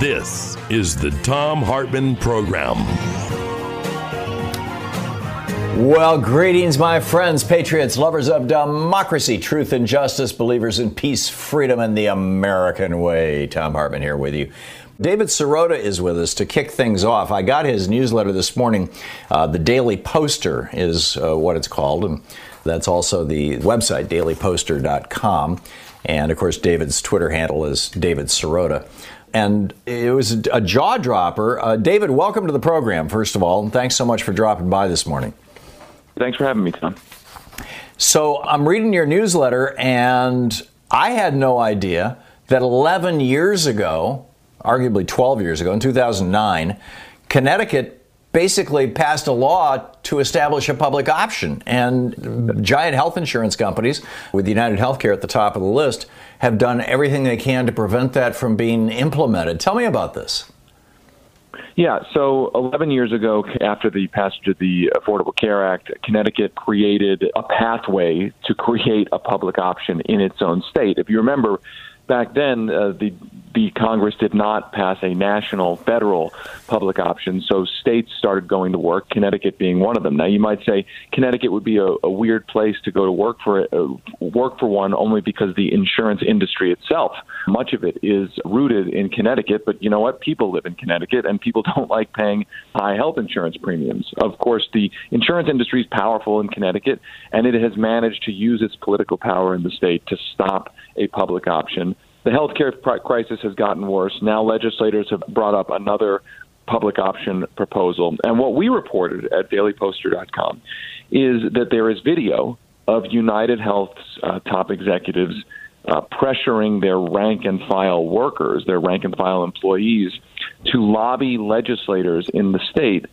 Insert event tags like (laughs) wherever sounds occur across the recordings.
This is the Thom Hartmann Program. Well, greetings, my friends, patriots, lovers of democracy, truth and justice, believers in peace, freedom, and the American way. Thom Hartmann here with you. David Sirota is with us to kick things off. I got his newsletter this morning. Uh, the Daily Poster is uh, what it's called, and that's also the website, dailyposter.com. And of course, David's Twitter handle is David Sirota and it was a jaw dropper. Uh, David, welcome to the program, first of all, and thanks so much for dropping by this morning. Thanks for having me, Tom. So I'm reading your newsletter, and I had no idea that 11 years ago, arguably 12 years ago, in 2009, Connecticut basically passed a law to establish a public option. And giant health insurance companies, with United Healthcare at the top of the list, have done everything they can to prevent that from being implemented. Tell me about this. Yeah, so 11 years ago, after the passage of the Affordable Care Act, Connecticut created a pathway to create a public option in its own state. If you remember, back then, uh, the the Congress did not pass a national federal public option, so states started going to work. Connecticut being one of them. Now, you might say Connecticut would be a, a weird place to go to work for uh, work for one, only because the insurance industry itself, much of it is rooted in Connecticut. But you know what? People live in Connecticut, and people (laughs) don't like paying high health insurance premiums. Of course, the insurance industry is powerful in Connecticut, and it has managed to use its political power in the state to stop a public option the healthcare crisis has gotten worse. Now legislators have brought up another public option proposal. And what we reported at dailyposter.com is that there is video of United Health's uh, top executives uh, pressuring their rank and file workers, their rank and file employees, to lobby legislators in the state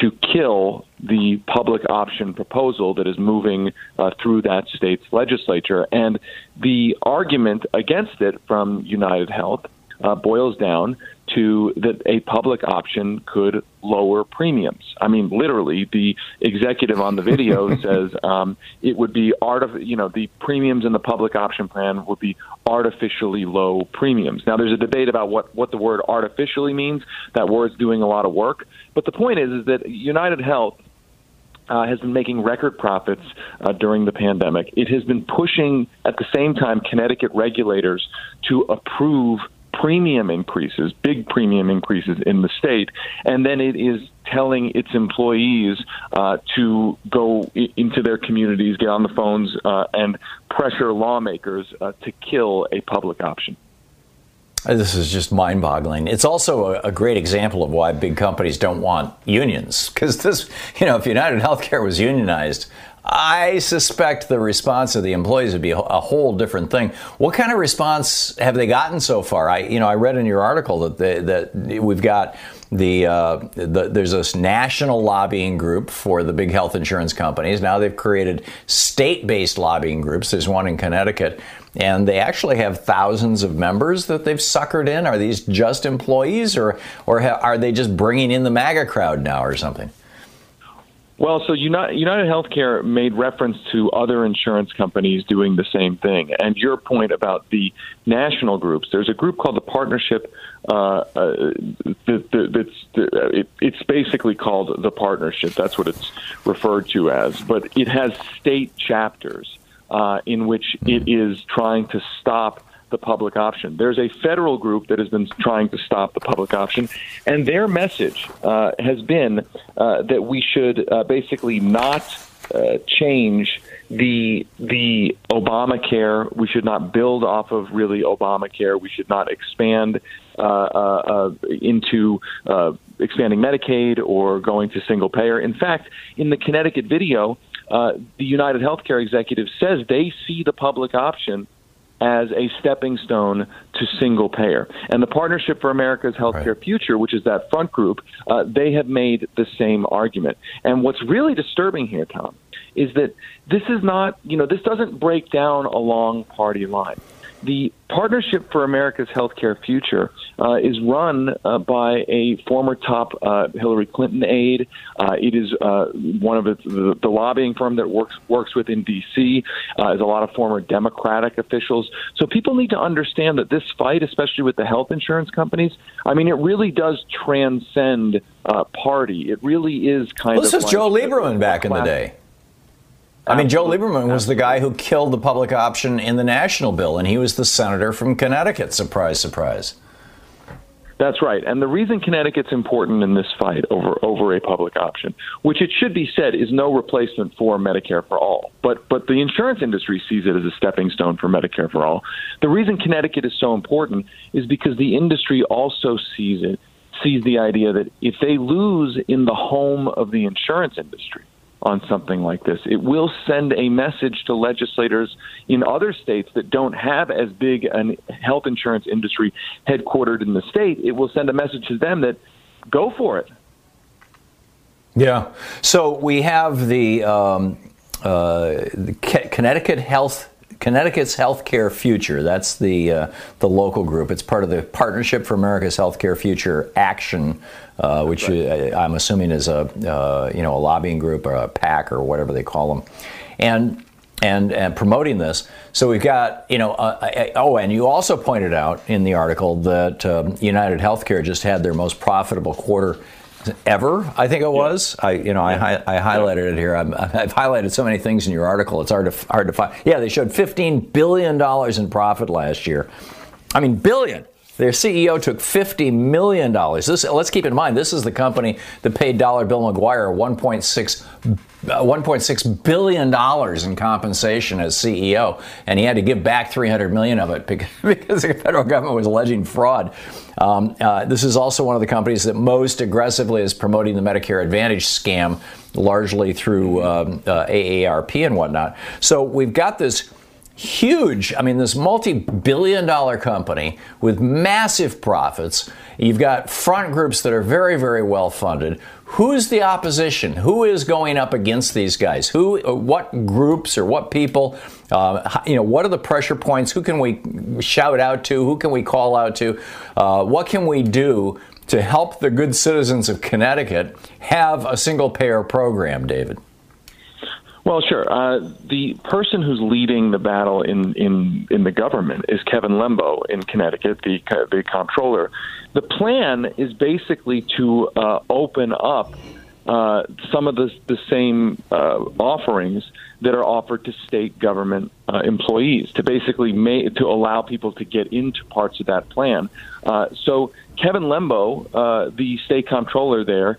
to kill the public option proposal that is moving uh, through that state's legislature. And the argument against it from United Health uh, boils down to that a public option could lower premiums. I mean, literally, the executive on the video (laughs) says um, it would be art of you know, the premiums in the public option plan would be artificially low premiums. Now, there's a debate about what what the word artificially means. That word's doing a lot of work, but the point is, is that United Health uh, has been making record profits uh, during the pandemic. It has been pushing, at the same time, Connecticut regulators to approve premium increases, big premium increases in the state, and then it is telling its employees uh, to go I- into their communities, get on the phones, uh, and pressure lawmakers uh, to kill a public option. This is just mind boggling. It's also a, a, great example of why big companies don't want unions. Because this, you know, if United Healthcare was unionized, I suspect the response of the employees would be a whole different thing. What kind of response have they gotten so far? I, you know, I read in your article that they, that we've got the, uh, the, there's this national lobbying group for the big health insurance companies. Now they've created state-based lobbying groups. There's one in Connecticut. And they actually have thousands of members that they've suckered in. Are these just employees, or or ha- are they just bringing in the MAGA crowd now, or something? Well, so United, United Healthcare made reference to other insurance companies doing the same thing. And your point about the national groups, there's a group called the Partnership. Uh, uh, that, that, that's, it, it's basically called the Partnership. That's what it's referred to as. But it has state chapters uh, in which it is trying to stop the public option. There's a federal group that has been trying to stop the public option, and their message uh, has been uh, that we should uh, basically not uh, change the the Obamacare. We should not build off of really Obamacare. We should not expand uh, into expanding Medicaid or going to single payer. In fact, in the Connecticut video. The United Healthcare executive says they see the public option as a stepping stone to single payer. And the Partnership for America's Healthcare right. Future, which is that front group, uh, they have made the same argument. And what's really disturbing here, Tom, is that this is not, you know, this doesn't break down along party lines the Partnership for America's Healthcare Future uh, is run uh, by a former top uh, Hillary Clinton aide. Uh, it is uh, one of the, the, lobbying firm that works works with in D.C. Uh, is a lot of former Democratic officials. So people need to understand that this fight, especially with the health insurance companies, I mean, it really does transcend party. It really is kind well, of. This is like Joe Lieberman back in the day. I mean, Joe Lieberman was the guy who killed the public option in the national bill, and he was the senator from Connecticut. Surprise, surprise. That's right. And the reason Connecticut's important in this fight over over a public option, which it should be said is no replacement for Medicare for all, but but the insurance industry sees it as a stepping stone for Medicare for all. The reason Connecticut is so important is because the industry also sees it sees the idea that if they lose in the home of the insurance industry, on something like this. It will send a message to legislators in other states that don't have as big a health insurance industry headquartered in the state. It will send a message to them that go for it. Yeah. So we have the, um, uh, the Connecticut Health Connecticut's Healthcare Future. That's the uh, the local group. It's part of the Partnership for America's Healthcare Future Action, uh, which right. I'm assuming is a uh, you know a lobbying group or a PAC or whatever they call them, and. And, and promoting this. So we've got, you know, uh, uh, oh, and you also pointed out in the article that um, United Healthcare just had their most profitable quarter ever. I think it was. I you know I, I highlighted it here. i have (laughs) highlighted so many things in your article. It's hard to hard to find. Yeah, they showed 15 billion dollars in profit last year. I mean billion. Their CEO took $50 million. This, let's keep in mind, this is the company that paid Dollar Bill McGuire $1.6 uh, $1.6 billion in compensation as CEO, and he had to give back 300 million of it (laughs) because, because the federal government was alleging fraud. Um, uh, this is also one of the companies that most aggressively is promoting the Medicare Advantage scam, largely through um, uh, AARP and whatnot. So we've got this huge, I mean, this multi billion dollar company with massive profits. You've got front groups that are very, very well funded. Who's the opposition? Who is going up against these guys? Who, what groups or what people? Uh, you know, what are the pressure points? Who can we shout out to? Who can we call out to? Uh, what can we do to help the good citizens of Connecticut have a single payer program, David? Well, sure. Uh, the person who's leading the battle in, in, in the government is Kevin Lembo in Connecticut, the the comptroller. The plan is basically to uh, open up uh, some of the the same uh, offerings that are offered to state government uh, employees to basically to allow people to get into parts of that plan. Uh, so Kevin Lembo, uh, the state comptroller there,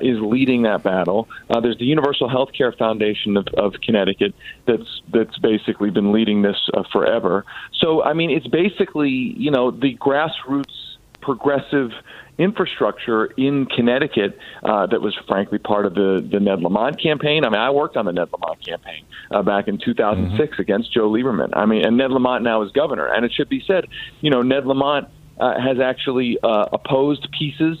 is leading that battle. There's the Universal Health Care Foundation of, of, Connecticut that's that's basically been leading this forever. So I mean, it's basically you know the grassroots progressive infrastructure in Connecticut uh, that was frankly part of the, the Ned Lamont campaign. I mean, I worked on the Ned Lamont campaign uh, back in 2006 mm-hmm. against Joe Lieberman. I mean, and Ned Lamont now is governor. And it should be said, you know, Ned Lamont uh, has actually uh, opposed pieces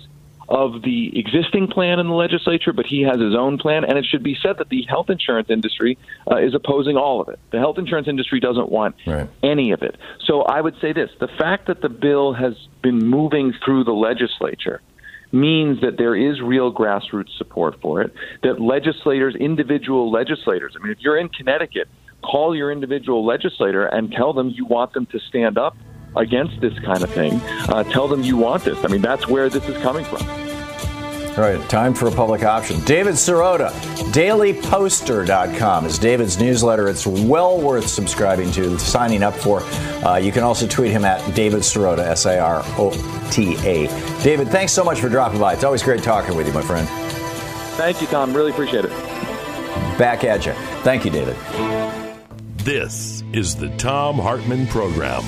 of the existing plan in the legislature, but he has his own plan. And it should be said that the health insurance industry uh, is opposing all of it. The health insurance industry doesn't want right. any of it. So I would say this the fact that the bill has been moving through the legislature means that there is real grassroots support for it, that legislators, individual legislators, I mean, if you're in Connecticut, call your individual legislator and tell them you want them to stand up against this kind of thing. Uh, tell them you want this. I mean, that's where this is coming from. All right, time for a public option. David Sirota, dailyposter.com is David's newsletter. It's well worth subscribing to, signing up for. Uh, you can also tweet him at David Sirota, S A R O T A. David, thanks so much for dropping by. It's always great talking with you, my friend. Thank you, Tom. Really appreciate it. Back at you. Thank you, David. This is the Thom Hartmann Program.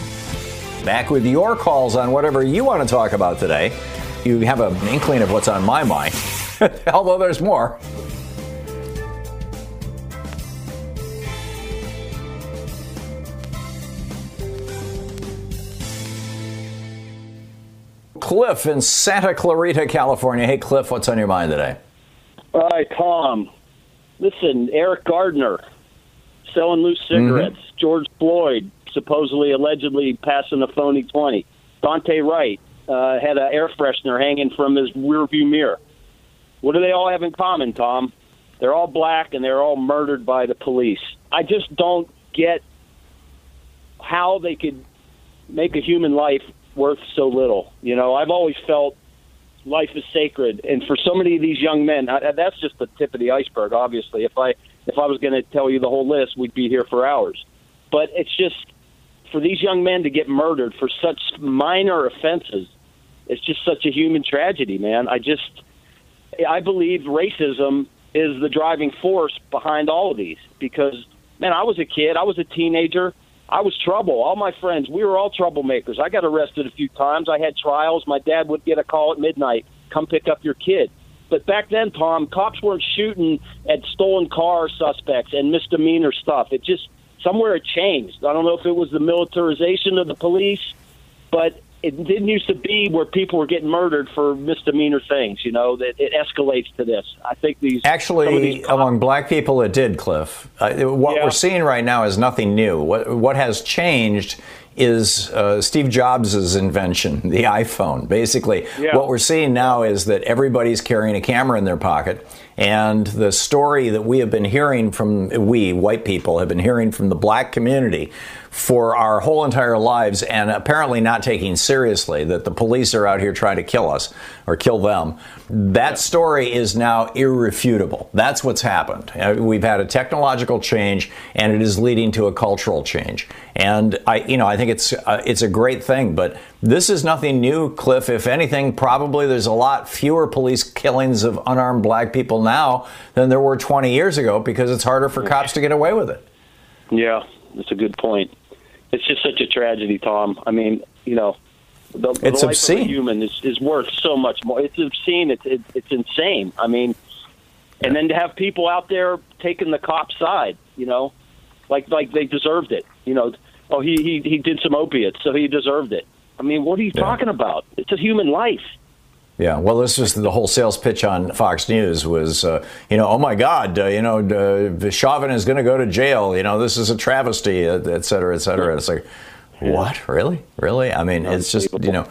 Back with your calls on whatever you want to talk about today. You have an inkling of what's on my mind, (laughs) although there's more. Cliff in Santa Clarita, California. Hey, Cliff, what's on your mind today? Hi, Tom. Listen, Eric Gardner selling loose cigarettes. Mm-hmm. George Floyd supposedly, allegedly passing a phony 20. Daunte Wright uh, had an air freshener hanging from his rearview mirror. What do they all have in common, Tom? They're all black and they're all murdered by the police. I just don't get how they could make a human life worth so little. You know, I've always felt life is sacred, and for so many of these young men, I, that's just the tip of the iceberg. Obviously, if I if I was going to tell you the whole list, we'd be here for hours. But it's just for these young men to get murdered for such minor offenses. It's just such a human tragedy, man. I just I believe racism is the driving force behind all of these because man, I was a kid, I was a teenager. I was trouble. All my friends, we were all troublemakers. I got arrested a few times. I had trials. My dad would get a call at midnight, come pick up your kid. But back then, Tom, cops weren't shooting at stolen car suspects and misdemeanor stuff. It just somewhere it changed. I don't know if it was the militarization of the police, but it didn't used to be where people were getting murdered for misdemeanor things. You know that it escalates to this. I think these actually these among black people it did, Cliff. Uh, what yeah. we're seeing right now is nothing new. What what has changed is uh, Steve Jobs' invention, the iPhone. Basically, yeah. what we're seeing now is that everybody's carrying a camera in their pocket. And the story that we have been hearing from, we, white people, have been hearing from the black community for our whole entire lives and apparently not taking seriously that the police are out here trying to kill us or kill them. That story is now irrefutable. That's what's happened. Uh, we've had a technological change and it is leading to a cultural change. And I, you know, I think it's uh, it's a great thing. But this is nothing new, Cliff. If anything, probably there's a lot fewer police killings of unarmed black people now than there were 20 years ago because it's harder for cops to get away with it. Yeah, that's a good point. It's just such a tragedy, Tom. I mean, you know, the, it's the life obscene. of a human is, is worth so much more. It's obscene. It's it, it's insane. I mean, and then to have people out there taking the cop's side, you know, like like they deserved it. You know, oh he he he did some opiates, so he deserved it. I mean, what are you yeah. talking about? It's a human life. Yeah, well, this was the whole sales pitch on Fox News was, uh, you know, oh my God, uh, you know, uh, Chauvin is going to go to jail. You know, this is a travesty, et cetera, et cetera. It's like, what? Really? Really? I mean, it's just, you know,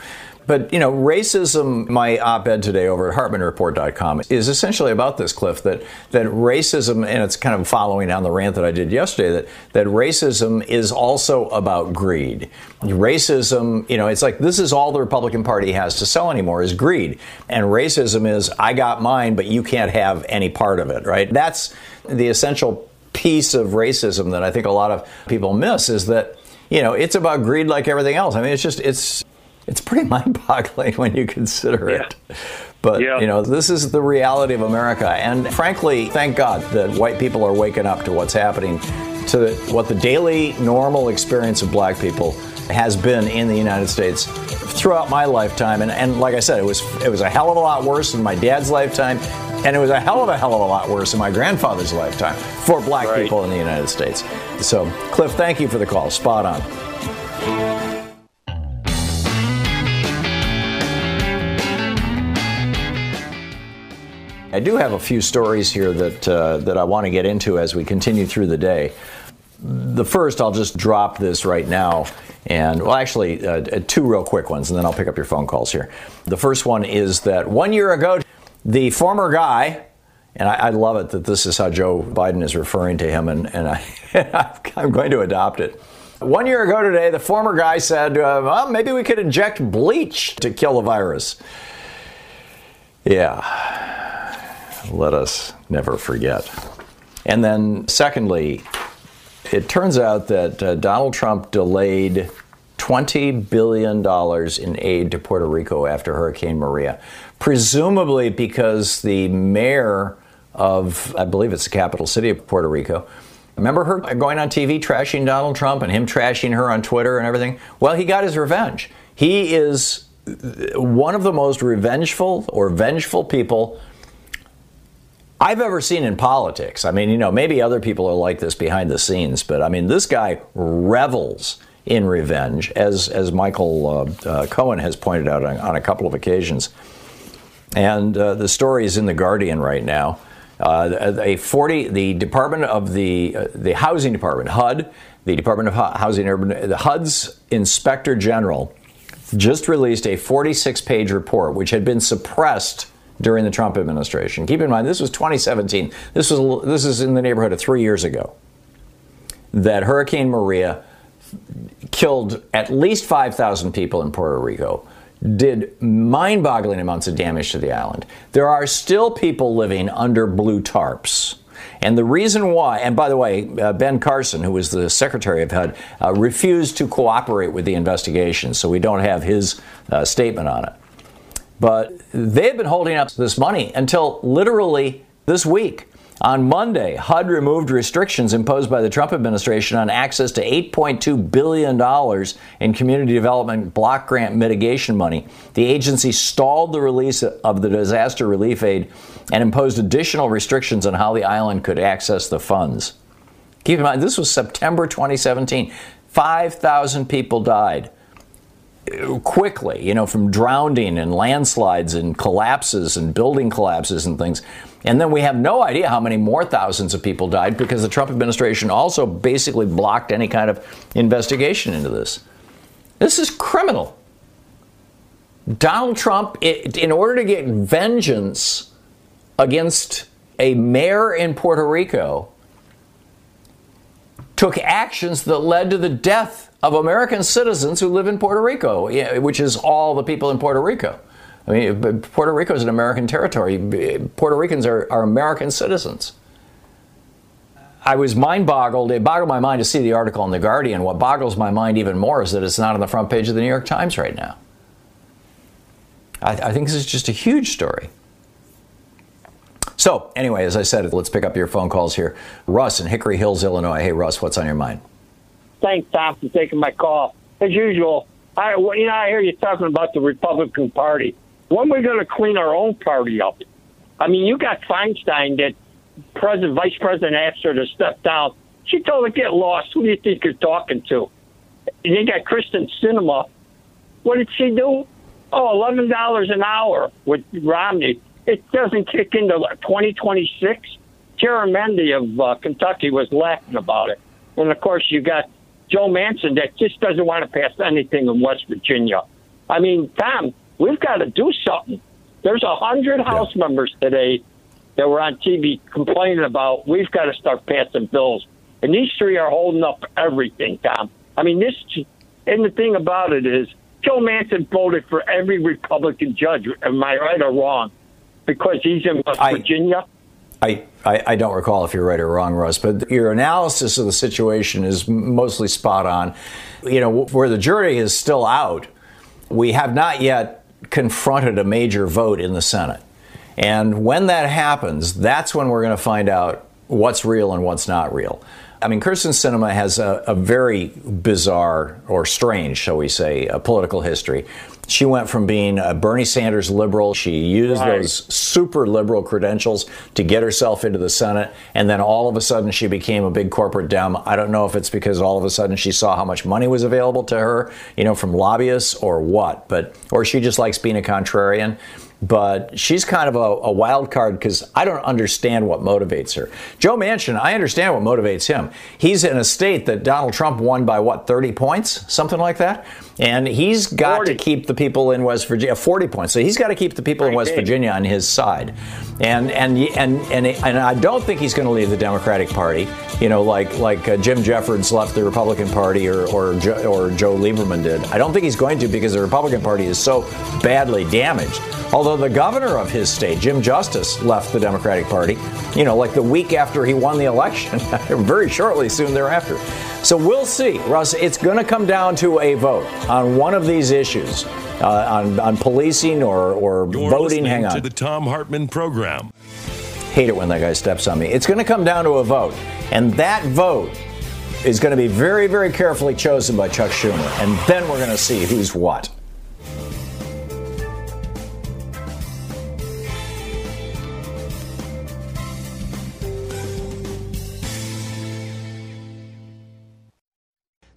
but, you know, racism, my op ed today over at HartmannReport.com is essentially about this, Cliff, that, that racism, and it's kind of following down the rant that I did yesterday, that, that racism is also about greed. Racism, you know, it's like this is all the Republican Party has to sell anymore is greed. And racism is, I got mine, but you can't have any part of it, right? That's the essential piece of racism that I think a lot of people miss is that you know it's about greed like everything else. I mean, it's just it's it's pretty (laughs) mind-boggling when you consider yeah. it. But yeah. you know, this is the reality of America, and frankly, thank God that white people are waking up to what's happening, to what the daily normal experience of black people has been in the United States throughout my lifetime. And, and like I said, it was it was a hell of a lot worse in my dad's lifetime, and it was a hell of a hell of a lot worse in my grandfather's lifetime for black right. people in the United States. So, Cliff, thank you for the call. Spot on. I do have a few stories here that uh, that I want to get into as we continue through the day. The first, I'll just drop this right now, and well, actually, uh, two real quick ones, and then I'll pick up your phone calls here. The first one is that one year ago, the former guy, and I, I love it that this is how Joe Biden is referring to him, and, and I, (laughs) I'm going to adopt it. One year ago today, the former guy said, uh, well, maybe we could inject bleach to kill the virus. Yeah let us never forget. And then, secondly, it turns out that uh, Donald Trump delayed $20 billion in aid to Puerto Rico after Hurricane Maria, presumably because the mayor of, I believe it's the capital city of Puerto Rico, remember her going on TV trashing Donald Trump and him trashing her on Twitter and everything? Well, he got his revenge. He is one of the most revengeful or vengeful people I've ever seen in politics. I mean, you know, maybe other people are like this behind the scenes, but I mean, this guy revels in revenge, as as Michael uh, uh, Cohen has pointed out on, on, a couple of occasions. And uh, the story is in the Guardian right now. Uh, a 40, the Department of the uh, the Housing Department, HUD, the Department of Housing Urban, the HUD's Inspector General, just released a 46 page report which had been suppressed during the Trump administration. Keep in mind, this was 2017. This was this is in the neighborhood of three years ago. That Hurricane Maria killed at least 5,000 people in Puerto Rico, did mind boggling amounts of damage to the island. There are still people living under blue tarps. And the reason why, and by the way, uh, Ben Carson, who was the secretary of HUD, uh, refused to cooperate with the investigation, so we don't have his uh, statement on it. But they've been holding up this money until literally this week. On Monday, HUD removed restrictions imposed by the Trump administration on access to $8.2 billion in community development block grant mitigation money. The agency stalled the release of the disaster relief aid and imposed additional restrictions on how the island could access the funds. Keep in mind, this was September 2017. 5,000 people died quickly, you know, from drowning and landslides and collapses and building collapses and things. And then we have no idea how many more thousands of people died because the Trump administration also basically blocked any kind of investigation into this. This is criminal. Donald Trump, in order to get vengeance against a mayor in Puerto Rico, took actions that led to the death of American citizens who live in Puerto Rico, which is all the people in Puerto Rico. I mean, Puerto Rico is an American territory. Puerto Ricans are, are American citizens. I was mind boggled. It boggled my mind to see the article in The Guardian. What boggles my mind even more is that it's not on the front page of the New York Times right now. I, I think this is just a huge story. So, anyway, as I said, let's pick up your phone calls here. Russ in Hickory Hills, Illinois. Hey, Russ, what's on your mind? Thanks, Tom, for taking my call. As usual, I you know I hear you talking about the Republican Party. When are we going to clean our own party up? I mean, you got Feinstein that President, Vice President asked her to step down. She told her get lost. Who do you think you're talking to? And you got Kyrsten Sinema. What did she do? Oh, eleven dollars an hour with Romney. It doesn't kick into 2026. Garamendi of uh, Kentucky was laughing about it, and of course you got Joe Manchin that just doesn't want to pass anything in West Virginia. I mean, Tom, we've got to do something. There's a hundred House yeah. members today that were on TV complaining about we've got to start passing bills, and these three are holding up everything, Tom. I mean, this and the thing about it is Joe Manchin voted for every Republican judge. Am I right or wrong? Because he's in West I, Virginia. I, I, I, don't recall if you're right or wrong, Russ, but your analysis of the situation is mostly spot on. You know, where the jury is still out, we have not yet confronted a major vote in the Senate. And when that happens, that's when we're going to find out what's real and what's not real. I mean, Kyrsten Sinema has a, a, very bizarre or strange, shall we say, political history. She went from being a Bernie Sanders liberal. She used right. those super liberal credentials to get herself into the Senate. And then all of a sudden she became a big corporate Dem. I don't know if it's because all of a sudden she saw how much money was available to her, you know, from lobbyists or what, but, or she just likes being a contrarian. but she's kind of a, a wild card because I don't understand what motivates her. Joe Manchin, I understand what motivates him. He's in a state that Donald Trump won by what, 30 points? Something like that? And he's got 40. to keep the people in West Virginia 40 points. So he's got to keep the people in West Virginia on his side. And and and and, and I don't think he's going to leave the Democratic Party. You know, like like uh, Jim Jeffords left the Republican Party or or, jo- or Joe Lieberman did. I don't think he's going to because the Republican Party is so badly damaged. Although the governor of his state, Jim Justice, left the Democratic Party, you know, like the week after he won the election, (laughs) very shortly soon thereafter. So we'll see, Russ. It's going to come down to a vote on one of these issues, uh, on, on policing or, or You're voting. Hang on. To the Thom Hartmann program. Hate it when that guy steps on me. It's going to come down to a vote, and that vote is going to be very, very carefully chosen by Chuck Schumer, and then we're going to see who's what.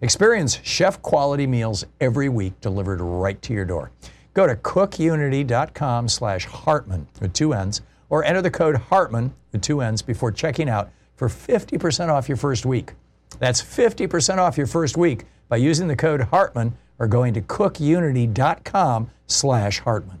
Experience chef quality meals every week delivered right to your door. Go to cookunity.com slash Hartmann with two N's or enter the code Hartmann with two N's before checking out for 50% off your first week. That's 50% off your first week by using the code Hartmann or going to cookunity.com slash Hartmann.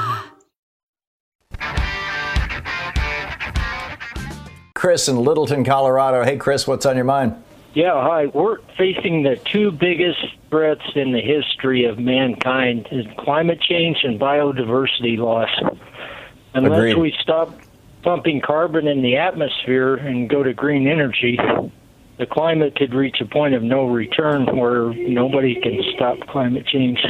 Chris in Littleton, Colorado. Hey, Chris, what's on your mind? Yeah, hi. We're facing the two biggest threats in the history of mankind is climate change and biodiversity loss. Unless Agreed. we stop pumping carbon in the atmosphere and go to green energy, the climate could reach a point of no return where nobody can stop climate change.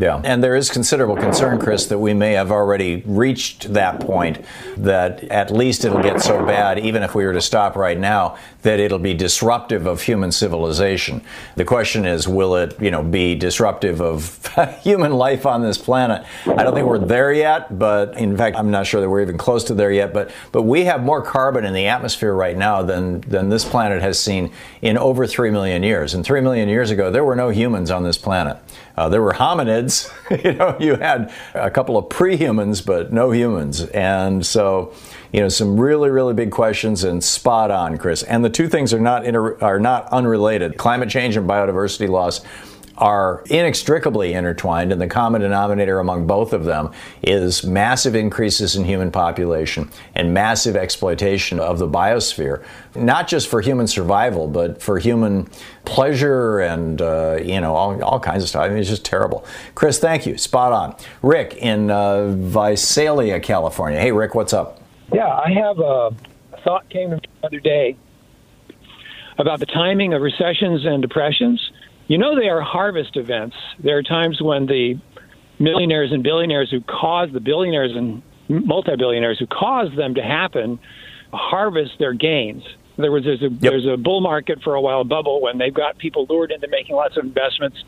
Yeah. And there is considerable concern, Chris, that we may have already reached that point that at least it'll get so bad, even if we were to stop right now, that it'll be disruptive of human civilization. The question is, will it, you know, be disruptive of (laughs) human life on this planet? I don't think we're there yet, but in fact, I'm not sure that we're even close to there yet. But but we have more carbon in the atmosphere right now than than this planet has seen in over three million years. And three million years ago, there were no humans on this planet. Uh, there were hominids. (laughs) you know, you had a couple of pre-humans, but no humans. And so, you know, some really, really big questions and spot on, Chris. And the two things are not inter- are not unrelated. Climate change and biodiversity loss are inextricably intertwined, and the common denominator among both of them is massive increases in human population and massive exploitation of the biosphere, not just for human survival, but for human pleasure and, uh, you know, all, all, kinds of stuff. I mean, it's just terrible. Chris, thank you. Spot on. Rick in uh, Visalia, California. Hey, Rick, what's up? Yeah, I have a thought came to me the other day about the timing of recessions and depressions you know, they are harvest events. There are times when the millionaires and billionaires who cause the billionaires and multi-billionaires who cause them to happen harvest their gains. There was there's a, yep. there's a bull market for a while, bubble, when they've got people lured into making lots of investments,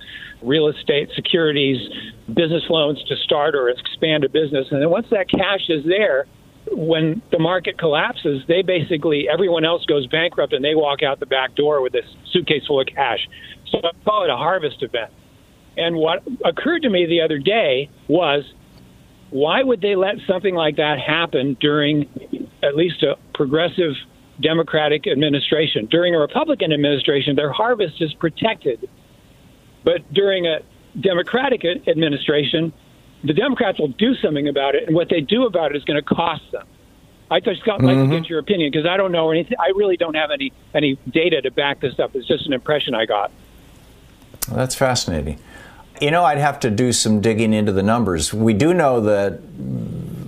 real estate, securities, business loans to start or expand a business, and then once that cash is there, when the market collapses, they basically everyone else goes bankrupt and they walk out the back door with this suitcase full of cash. So I call it a harvest event. And what occurred to me the other day was why would they let something like that happen during at least a progressive Democratic administration? During a Republican administration, their harvest is protected. But during a Democratic administration, the Democrats will do something about it, and what they do about it is going to cost them. I just got, like mm-hmm. to get your opinion because I don't know anything. I really don't have any any data to back this up. It's just an impression I got. That's fascinating. You know, I'd have to do some digging into the numbers. We do know that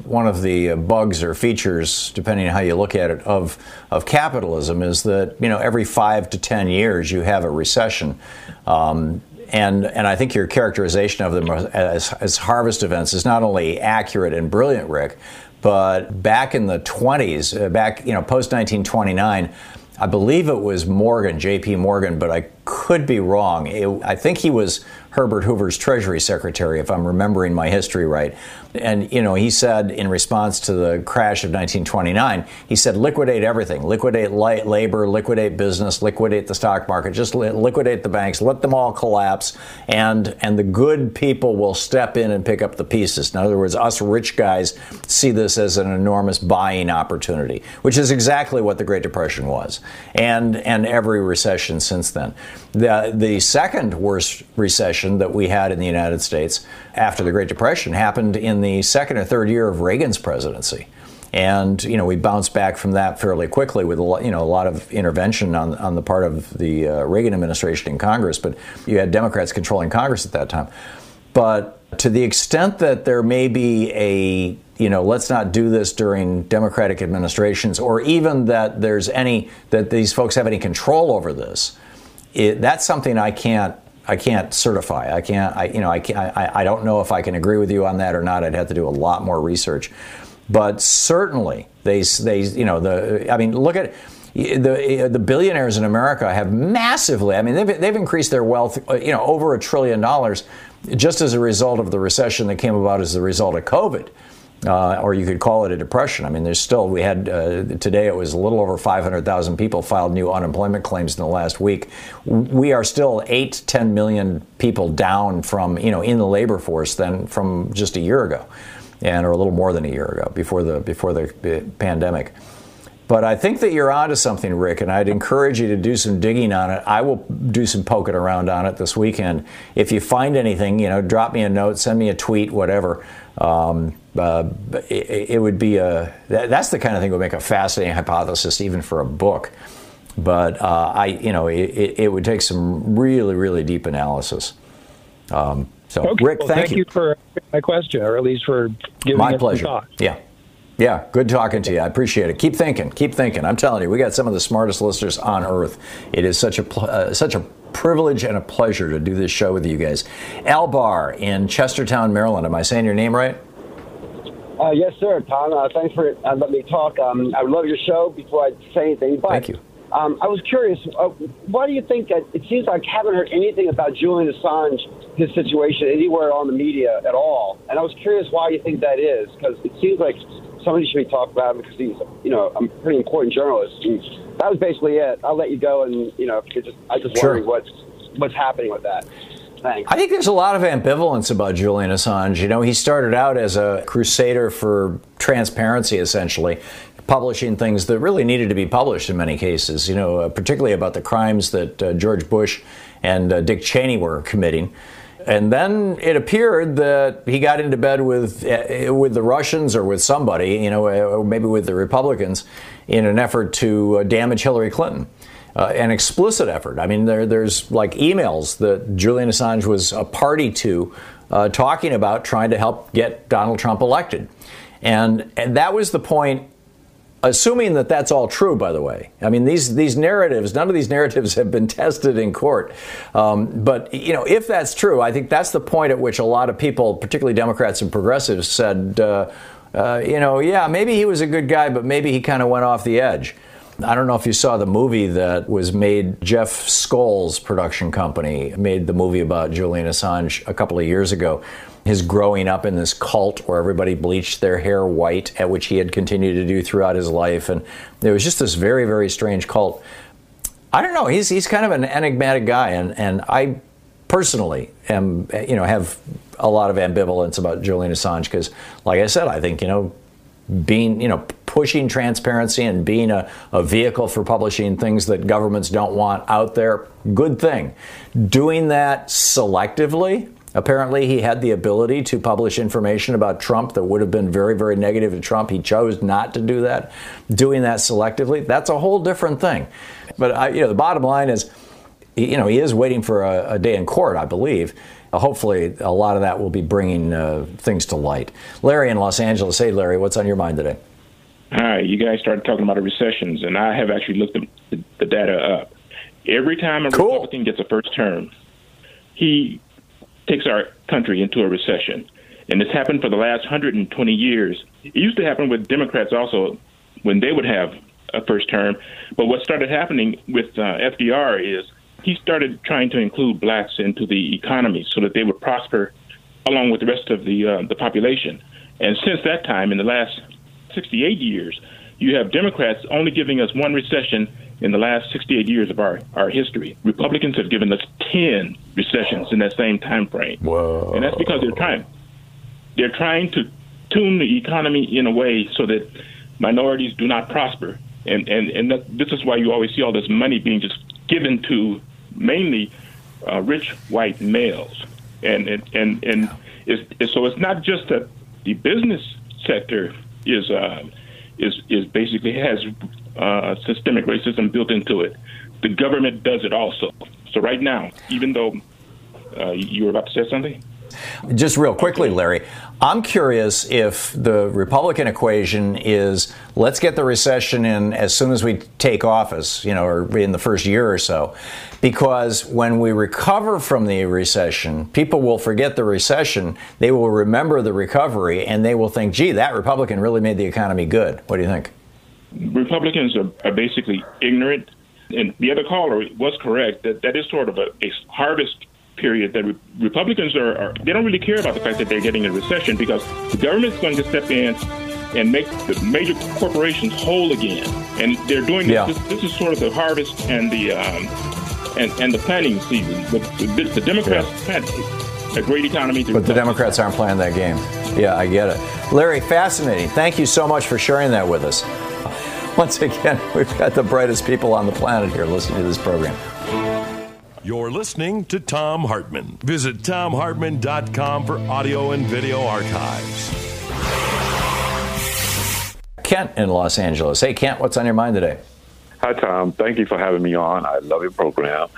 one of the bugs or features, depending on how you look at it, of of capitalism is that you know every five to ten years you have a recession. Um, and and I think your characterization of them as, as harvest events is not only accurate and brilliant, Rick, but back in the 20s, uh, back you know post 1929. I believe it was Morgan, J.P. Morgan, but I could be wrong. It, I think he was Herbert Hoover's Treasury Secretary, if I'm remembering my history right. And, you know, he said in response to the crash of 1929, he said, liquidate everything, liquidate light labor, liquidate business, liquidate the stock market, just liquidate the banks, let them all collapse, and, and the good people will step in and pick up the pieces. In other words, us rich guys see this as an enormous buying opportunity, which is exactly what the Great Depression was, and, and every recession since then. The, the second worst recession that we had in the United States after the Great Depression happened in the second or third year of Reagan's presidency. And you know we bounced back from that fairly quickly with a lot, you know a lot of intervention on on the part of the uh, Reagan administration in Congress. But you had Democrats controlling Congress at that time. But to the extent that there may be a you know let's not do this during Democratic administrations, or even that there's any that these folks have any control over this, it, that's something I can't I can't certify. I can't. I you know I, can't, I I don't know if I can agree with you on that or not. I'd have to do a lot more research. But certainly they they you know the I mean look at the the billionaires in America have massively. I mean they've they've increased their wealth uh, you know over a trillion dollars just as a result of the recession that came about as a result of COVID uh, or you could call it a depression. I mean, there's still, we had, uh, today it was a little over 500,000 people filed new unemployment claims in the last week. We are still 8, 10 million people down from, you know, in the labor force than from just a year ago, and or a little more than a year ago before the, before the pandemic. But I think that you're onto something, Rick, and I'd encourage you to do some digging on it. I will do some poking around on it this weekend. If you find anything, you know, drop me a note, send me a tweet, whatever. Um, uh, it, it, would be a that, that's the kind of thing that would make a fascinating hypothesis even for a book. But uh, I, you know, it, it, would take some really, really deep analysis. Um, so, okay. Rick, well, thank, thank you. you. for my question, or at least for giving my pleasure. thought. Yeah. Yeah, good talking to you. I appreciate it. Keep thinking. Keep thinking. I'm telling you, we got some of the smartest listeners on earth. It is such a uh, such a privilege and a pleasure to do this show with you guys. Albar in Chestertown, Maryland. Am I saying your name right? Uh, yes, sir, Tom. Uh, thanks for uh, letting me talk. Um, I love your show. Before I say anything, but, thank you. Um, I was curious. Uh, why do you think? Uh, it seems like I haven't heard anything about Julian Assange, his situation, anywhere on the media at all. And I was curious why you think that is, because it seems like somebody should be talking about him because he's, you know, a pretty important journalist. And that was basically it. I'll let you go, and you know, just, I just sure. wondering what's what's happening with that. I think there's a lot of ambivalence about Julian Assange. You know, he started out as a crusader for transparency, essentially, publishing things that really needed to be published in many cases, you know, uh, particularly about the crimes that uh, George Bush and uh, Dick Cheney were committing. And then it appeared that he got into bed with uh, with the Russians or with somebody, you know, uh, maybe with the Republicans, in an effort to uh, damage Hillary Clinton uh, an explicit effort. I mean, there, there's like emails that Julian Assange was a party to uh, talking about trying to help get Donald Trump elected. And, and that was the point assuming that that's all true, by the way. I mean, these these narratives, none of these narratives have been tested in court. Um, but you know, if that's true, I think that's the point at which a lot of people, particularly Democrats and progressives, said, uh, uh, you know, yeah, maybe he was a good guy, but maybe he kind of went off the edge. I don't know if you saw the movie that was made. Jeff Skoll's production company made the movie about Julian Assange a couple of years ago. His growing up in this cult where everybody bleached their hair white, at which he had continued to do throughout his life, and it was just this very, very strange cult. I don't know. He's he's kind of an enigmatic guy, and and I personally am you know have a lot of ambivalence about Julian Assange because, like I said, I think you know being you know pushing transparency and being a, a vehicle for publishing things that governments don't want out there good thing. Doing that selectively apparently he had the ability to publish information about trump that would have been very very negative to trump. He chose not to do that. Doing that selectively that's a whole different thing. But I, you know the bottom line is you know he is waiting for a, a day in court i believe hopefully a lot of that will be bringing uh, things to light. Larry in Los Angeles. Hey, Larry, what's on your mind today? Hi, you guys started talking about recessions, and I have actually looked the, the data up. Every time a cool. Republican gets a first term, he takes our country into a recession. And it's happened for the last 120 years. It used to happen with Democrats also when they would have a first term. But what started happening with uh, FDR is he started trying to include blacks into the economy so that they would prosper along with the rest of the uh, the population. And since that time, in the last 68 years, you have Democrats only giving us one recession in the last 68 years of our, our history. Republicans have given us 10 recessions in that same time frame. Whoa. And that's because they're trying they're trying to tune the economy in a way so that minorities do not prosper. And and and that, this is why you always see all this money being just given to mainly uh, rich white males, and and and, and it's, so it's not just that the business sector is uh, is is basically has uh, systemic racism built into it. The government does it also. So right now, even though uh, you were about to say something. Just real quickly, Larry, I'm curious if the Republican equation is let's get the recession in as soon as we take office, you know, or in the first year or so. Because when we recover from the recession, people will forget the recession, they will remember the recovery, and they will think, gee, that Republican really made the economy good. What do you think? Republicans are, are basically ignorant. And the other caller was correct that that is sort of a, a harvest period that re- Republicans are, are, they don't really care about the fact that they're getting a recession because the government's going to step in and make the major corporations whole again, and they're doing yeah. this, this. is sort of the harvest and the um, and and the planting season. The, the, the Democrats yeah. had a great economy, to but the Democrats aren't playing that game. Yeah, I get it. Larry, fascinating. Thank you so much for sharing that with us. (laughs) Once again, we've got the brightest people on the planet here listening to this program. You're listening to Thom Hartmann. Visit thomhartmann.com for audio and video archives. Kent in Los Angeles. Hey, Kent, what's on your mind today? Hi, Thom. Thank you for having me on. I love your program.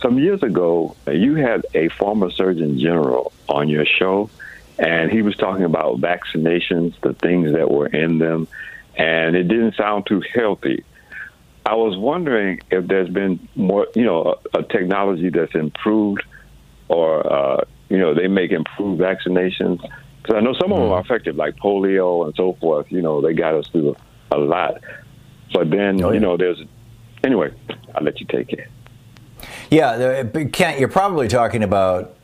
Some years ago, you had a former Surgeon General on your show, and he was talking about vaccinations, the things that were in them, and it didn't sound too healthy. I was wondering if there's been more, you know, a, a technology that's improved, or uh, you know, they make improved vaccinations. Because I know some of them are mm-hmm. effective, like polio and so forth. You know, they got us through a, lot. But then, oh, yeah. you know, there's anyway. I'll let you take it. Yeah, Kent, you're probably talking about.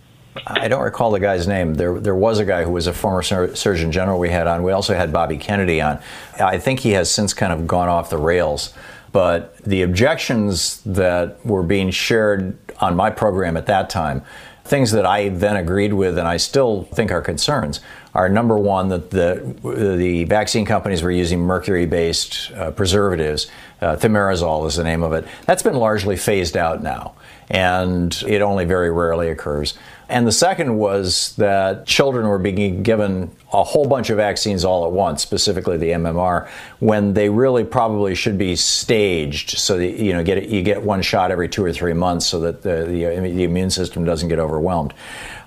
I don't recall the guy's name. There, there was a guy who was a former sur- Surgeon General we had on. We also had Bobby Kennedy on. I think he has since kind of gone off the rails. But the objections that were being shared on my program at that time, things that I then agreed with and I still think are concerns, are number one, that the, the vaccine companies were using mercury based uh, preservatives. Uh, thimerosal is the name of it. That's been largely phased out now, and it only very rarely occurs. And the second was that children were being given a whole bunch of vaccines all at once, specifically the MMR, when they really probably should be staged so that you know get you get one shot every two or three months so that the the, the immune system doesn't get overwhelmed.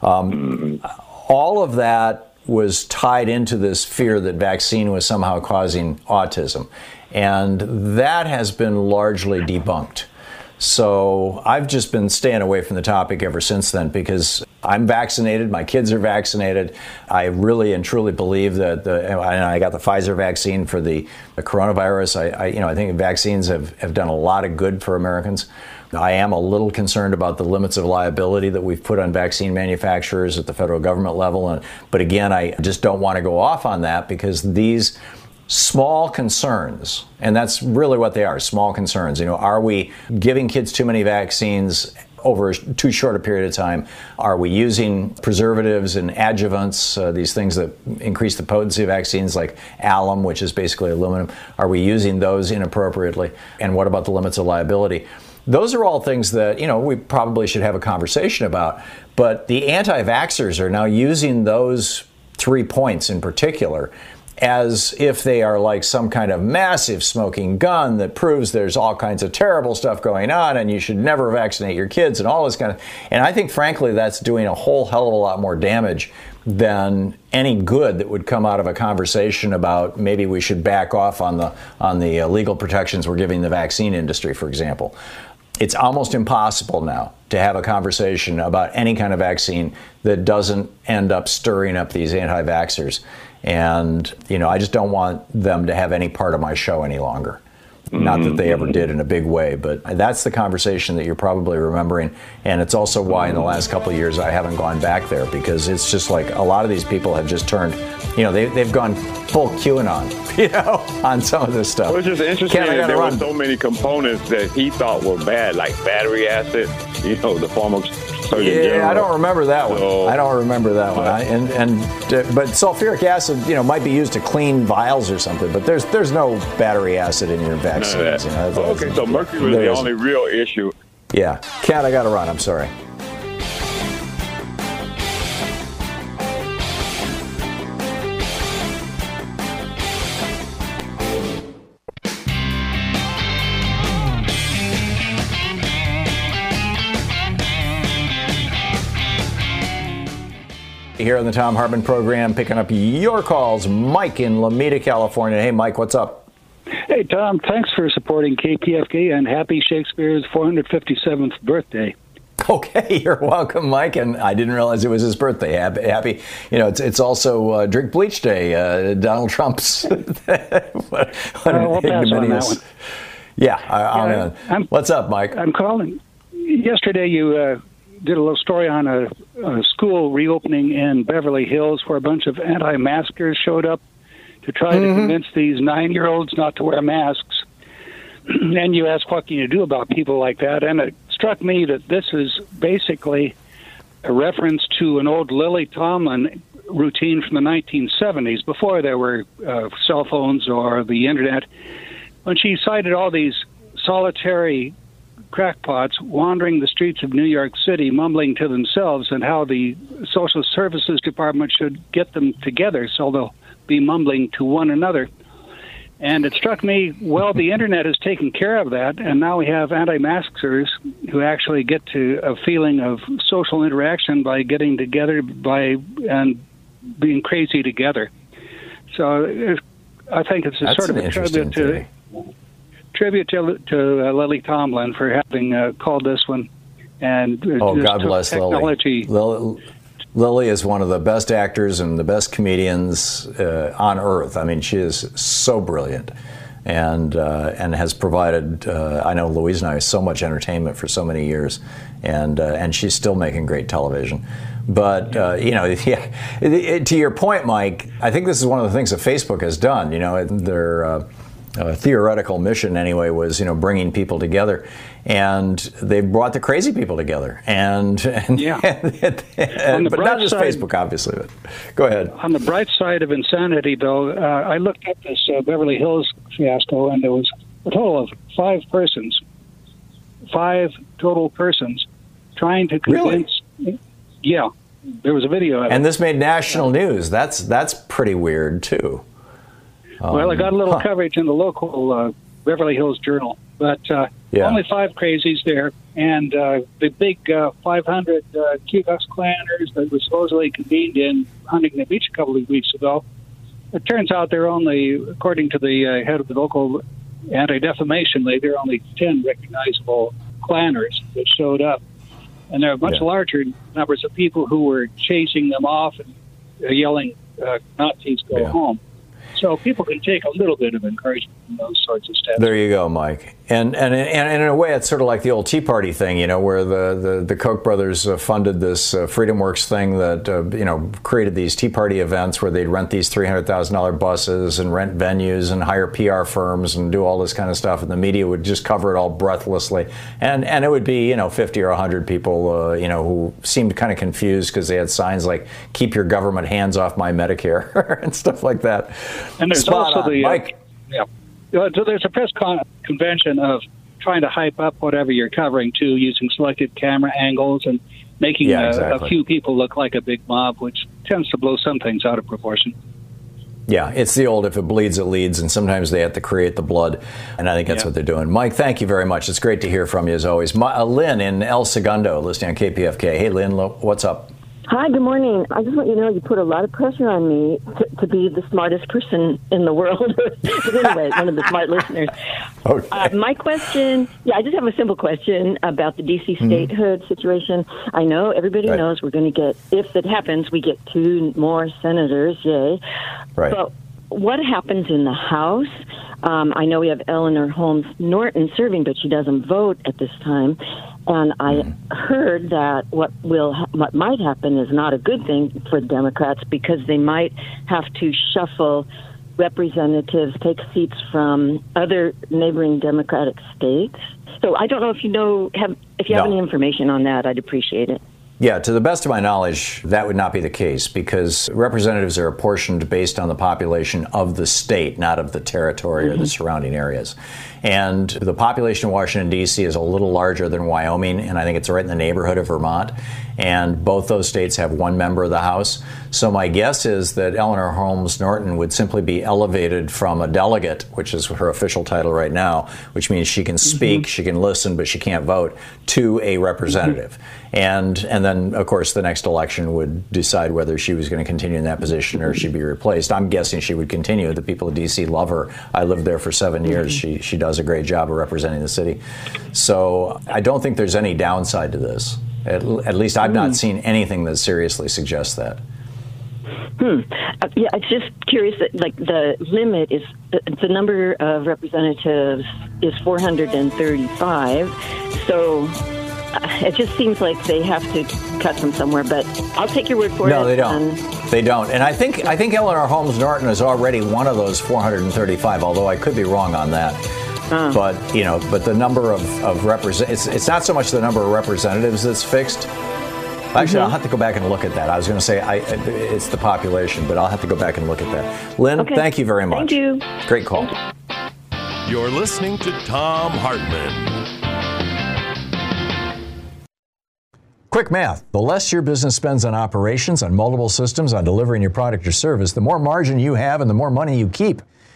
Um, all of that was tied into this fear that vaccine was somehow causing autism, and that has been largely debunked. So I've just been staying away from the topic ever since then because I'm vaccinated. My kids are vaccinated. I really and truly believe that the. And I got the Pfizer vaccine for the, the coronavirus. I, I, you know, I think vaccines have, have done a lot of good for Americans. I am a little concerned about the limits of liability that we've put on vaccine manufacturers at the federal government level. And, but again, I just don't want to go off on that because these small concerns, and that's really what they are small concerns. You know, are we giving kids too many vaccines? Over too short a period of time? Are we using preservatives and adjuvants, uh, these things that increase the potency of vaccines like alum, which is basically aluminum? Are we using those inappropriately? And what about the limits of liability? Those are all things that, you know, we probably should have a conversation about. But the anti vaxxers are now using those three points in particular as if they are like some kind of massive smoking gun that proves there's all kinds of terrible stuff going on and you should never vaccinate your kids and all this kind of and I think frankly that's doing a whole hell of a lot more damage than any good that would come out of a conversation about maybe we should back off on the on the uh, legal protections we're giving the vaccine industry for example. It's almost impossible now to have a conversation about any kind of vaccine that doesn't end up stirring up these anti-vaxxers and, you know, I just don't want them to have any part of my show any longer. Not that they ever mm-hmm. did in a big way, but that's the conversation that you're probably remembering. And it's also why in the last couple of years I haven't gone back there because it's just like a lot of these people have just turned, you know, they, they've gone full QAnon, (laughs) you know, on some of this stuff. Well, it's just interesting that there run. were so many components that he thought were bad, like battery acid, (laughs) you know, the form of yeah, I don't remember that one. So, I don't remember that one. I, and and uh, but sulfuric acid, you know, might be used to clean vials or something. But there's there's no battery acid in your vaccines. You know, okay, so mercury was the only real issue. Yeah, Cat, I got to run. I'm sorry. Here on the Thom Hartmann program, picking up your calls. Mike in Lomita, California. Hey, Mike, what's up? Hey, Thom, thanks for supporting KPFK and happy Shakespeare's 457th birthday. (laughs) Okay, you're welcome, Mike. And I didn't realize it was his birthday. Happy, happy you know, it's, it's also uh, Drink Bleach Day, uh, Donald Trump's. (laughs) what, what uh, we'll on. Yeah, I, am What's up, Mike? I'm calling. Yesterday, you uh, did a little story on a, a school reopening in Beverly Hills where a bunch of anti-maskers showed up to try mm-hmm. to convince these nine-year-olds not to wear masks. (clears throat) and you ask, what can you do about people like that? And it struck me that this is basically a reference to an old Lily Tomlin routine from the 1970s, before there were uh, cell phones or the internet, when she cited all these solitary crackpots wandering the streets of New York City, mumbling to themselves, and how the social services department should get them together so they'll be mumbling to one another. And it struck me, well, the internet has taken care of that, and now we have anti-maskers who actually get to a feeling of social interaction by getting together by and being crazy together. So uh, I think it's a That's sort of a tribute to tribute to, to uh, Lily Tomlin for having uh, called this one. And oh, God bless technology. Lily. Lily is one of the best actors and the best comedians uh, on earth. I mean, she is so brilliant, and uh, and has provided. Uh, I know Louise and I so much entertainment for so many years, and uh, and she's still making great television. But uh, you know, (laughs) yeah, to your point, Mike, I think this is one of the things that Facebook has done. You know, they're uh, uh, theoretical mission anyway was you know bringing people together. And they brought the crazy people together. And, (laughs) and yeah. (laughs) and, and, but not just side, facebook obviously but go ahead. On the bright side of insanity though uh, i looked at this uh, beverly hills fiasco and there was a total of five persons five total persons trying to convince really? yeah there was a video and this made national news. That's that's pretty weird too um, well, I got a little huh. coverage in the local uh, Beverly Hills Journal, but uh, yeah. only five crazies there. And uh, the big uh, 500 uh, Ku Klux Klanners that was supposedly convened in Huntington Beach a couple of weeks ago, it turns out they're only, according to the uh, head of the local anti defamation league, there are only 10 recognizable Klanners that showed up. and there are much Yeah. larger numbers of people who were chasing them off and uh, yelling, uh, "Nazis go Yeah. home." So people can take a little bit of encouragement from those sorts of steps. There you go, Mike. And and, and, in a way, it's sort of like the old Tea Party thing, you know, where the, the, the Koch brothers uh, funded this uh, Freedom Works thing that, uh, you know, created these Tea Party events where they'd rent these $300,000 buses and rent venues and hire PR firms and do all this kind of stuff. And the media would just cover it all breathlessly. And, and it would be, you know, 50 or 100 people, uh, you know, who seemed kind of confused because they had signs like, keep your government hands off my Medicare (laughs) and stuff like that. And there's Spot also on. the uh, yeah. Uh, So there's a press con- convention of trying to hype up whatever you're covering too, using selected camera angles and making Yeah, a, exactly. a few people look like a big mob, which tends to blow some things out of proportion. Yeah, it's the old if it bleeds, it leads, and sometimes they have to create the blood, and I think that's Yeah. what they're doing. Mike, thank you very much. It's great to hear from you as always. My, uh, Lynn in El Segundo, listening on KPFK. Hey, Lynn, lo- what's up? Hi, good morning. I just want you to know you put a lot of pressure on me to, to be the smartest person in the world. (laughs) but anyway, one of the smart listeners. (laughs) Okay. Uh, my question, yeah, I just have a simple question about the D.C. statehood situation. I know everybody Right. knows we're going to get, if it happens, we get two more senators, yay. Right. But what happens in the House? Um, I know we have Eleanor Holmes Norton serving, but she doesn't vote at this time. And I hmm. heard that what will ha- what might happen is not a good thing for Democrats because they might have to shuffle representatives, take seats from other neighboring Democratic states. So I don't know if you know have if you have No. any information on that, I'd appreciate it. Yeah, to the best of my knowledge, that would not be the case because representatives are apportioned based on the population of the state, not of the territory or the mm-hmm. surrounding areas. And the population in Washington, D.C. is a little larger than Wyoming, and I think it's right in the neighborhood of Vermont. And both those states have one member of the House. So my guess is that Eleanor Holmes Norton would simply be elevated from a delegate, which is her official title right now, which means she can mm-hmm. speak, she can listen, but she can't vote, to a mm-hmm. representative. And and then of course the next election would decide whether she was going to continue in that position or she'd be replaced. I'm guessing she would continue. The people of DC love her. I lived there for seven years. Mm-hmm. She she does a great job of representing the city. So I don't think there's any downside to this. At, at least I've not seen anything that seriously suggests that. Hmm. Uh, yeah, it's just curious that like the limit is the, the number of representatives is 435. So uh, it just seems like they have to cut from somewhere. But I'll take your word for it. No, they don't. and- They don't. And I think I think Eleanor Holmes Norton is already one of those 435. Although I could be wrong on that. But you know, but the number of of represent it's, it's not so much the number of representatives that's fixed. Actually, I'll have to go back and look at that. I was going to say I, it's the population, but I'll have to go back and look at that. Lynn, Okay. thank you very much. Thank you. Great call. You're listening to Thom Hartmann. Quick math. The less your business spends on operations, on multiple systems, on delivering your product or service, the more margin you have and the more money you keep.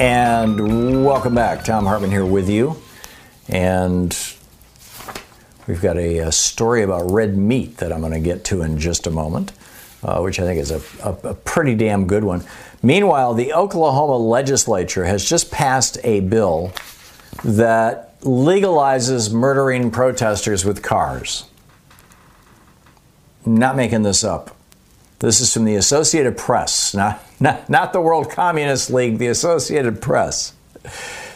And welcome back. Thom Hartmann here with you. And we've got a, a story about red meat that I'm going to get to in just a moment, uh, which I think is a, a, a pretty damn good one. Meanwhile, the Oklahoma legislature has just passed a bill that legalizes murdering protesters with cars. not making this up. This is from the Associated Press, not, not, not the World Communist League, the Associated Press.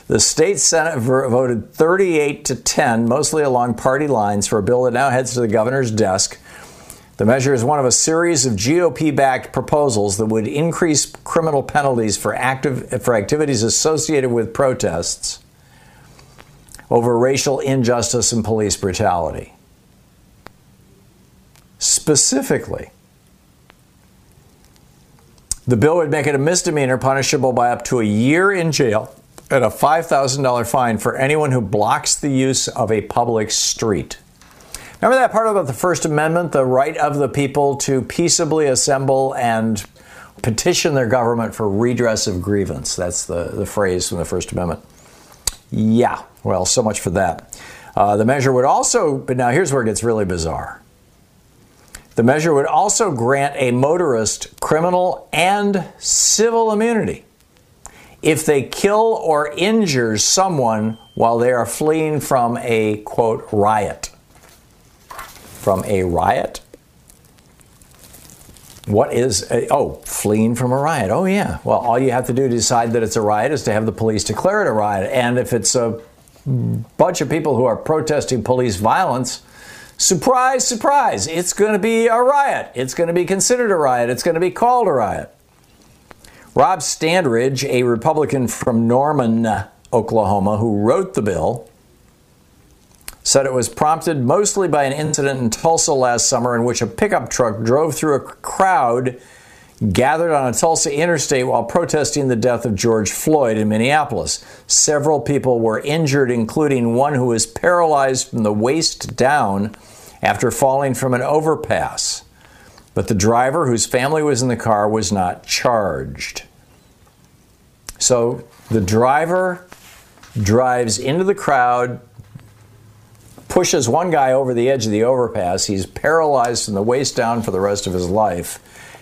The state Senate voted 38 to 10, mostly along party lines, for a bill that now heads to the governor's desk. The measure is one of a series of GOP backed proposals that would increase criminal penalties for, active, for activities associated with protests over racial injustice and police brutality. Specifically, the bill would make it a misdemeanor punishable by up to a year in jail and a $5,000 fine for anyone who blocks the use of a public street. Remember that part about the First Amendment, the right of the people to peaceably assemble and petition their government for redress of grievance? That's the, the phrase from the First Amendment. Yeah, well, so much for that. Uh, the measure would also, but now here's where it gets really bizarre. The measure would also grant a motorist criminal and civil immunity if they kill or injure someone while they are fleeing from a quote riot. From a riot? What is, a, oh, fleeing from a riot? Oh, yeah. Well, all you have to do to decide that it's a riot is to have the police declare it a riot. And if it's a bunch of people who are protesting police violence, Surprise, surprise, it's going to be a riot. It's going to be considered a riot. It's going to be called a riot. Rob Standridge, a Republican from Norman, Oklahoma, who wrote the bill, said it was prompted mostly by an incident in Tulsa last summer in which a pickup truck drove through a crowd gathered on a Tulsa interstate while protesting the death of George Floyd in Minneapolis. Several people were injured, including one who was paralyzed from the waist down after falling from an overpass. But the driver, whose family was in the car, was not charged. So the driver drives into the crowd, pushes one guy over the edge of the overpass. He's paralyzed from the waist down for the rest of his life.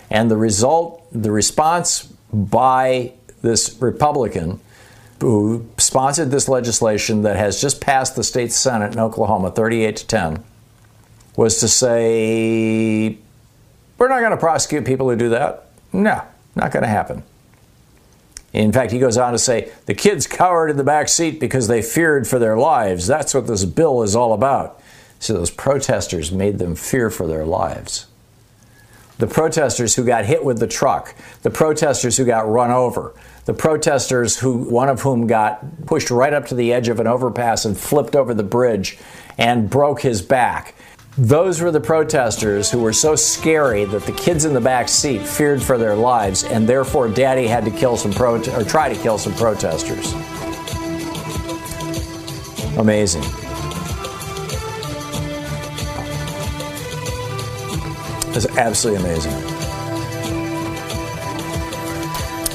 And the result, the response by this Republican who sponsored this legislation that has just passed the state Senate in Oklahoma 38 to 10 was to say, we're not going to prosecute people who do that. No, not going to happen. In fact, he goes on to say, the kids cowered in the back seat because they feared for their lives. That's what this bill is all about. So those protesters made them fear for their lives the protesters who got hit with the truck, the protesters who got run over, the protesters who one of whom got pushed right up to the edge of an overpass and flipped over the bridge and broke his back. Those were the protesters who were so scary that the kids in the back seat feared for their lives, and therefore Daddy had to kill some pro or try to kill some protesters. Amazing. It's absolutely amazing.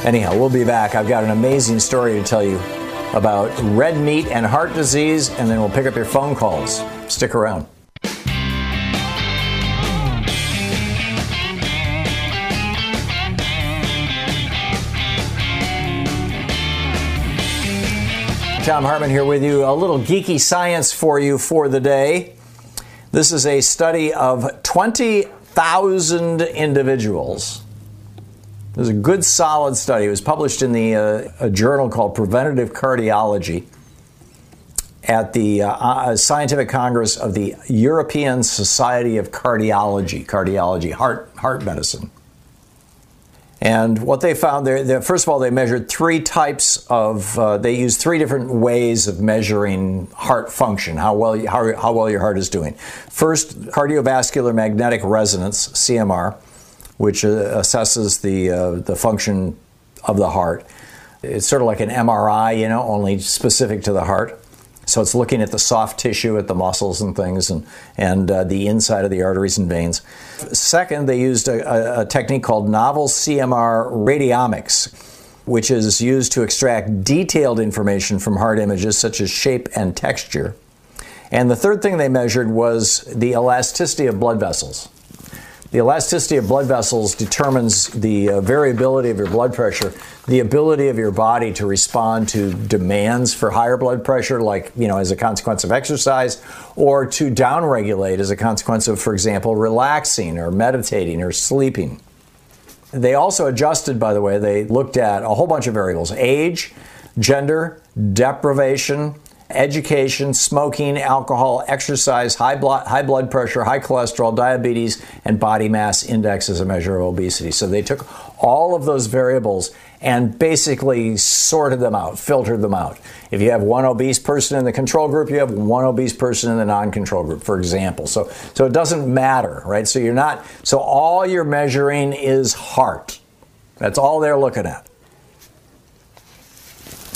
Anyhow, we'll be back. I've got an amazing story to tell you about red meat and heart disease, and then we'll pick up your phone calls. Stick around. Thom Hartmann here with you. A little geeky science for you for the day. This is a study of 20 thousand individuals. It was a good, solid study. It was published in the uh, a journal called Preventative Cardiology at the uh, uh, Scientific Congress of the European Society of Cardiology, cardiology, heart heart medicine. And what they found there, first of all, they measured three types of, uh, they used three different ways of measuring heart function, how well, how, how well your heart is doing. First, cardiovascular magnetic resonance, CMR, which uh, assesses the, uh, the function of the heart. It's sort of like an MRI, you know, only specific to the heart. So it's looking at the soft tissue, at the muscles and things, and, and uh, the inside of the arteries and veins. Second, they used a, a, technique called novel CMR radiomics. which is used to extract detailed information from heart images such as shape and texture. And the third thing they measured was the elasticity of blood vessels. The elasticity of blood vessels determines the uh, variability of your blood pressure, the ability of your body to respond to demands for higher blood pressure, like, you know, as a consequence of exercise, or to downregulate as a consequence of, for example, relaxing or meditating or sleeping. They also adjusted, by the way, they looked at a whole bunch of variables age, gender, deprivation, education, smoking, alcohol, exercise, high blood, high blood pressure, high cholesterol, diabetes, and body mass index as a measure of obesity. So they took all of those variables and basically sorted them out, filtered them out. If you have one obese person in the control group, you have one obese person in the non-control group, for example. So so it doesn't matter, right? So you're not so all you're measuring is heart. That's all they're looking at.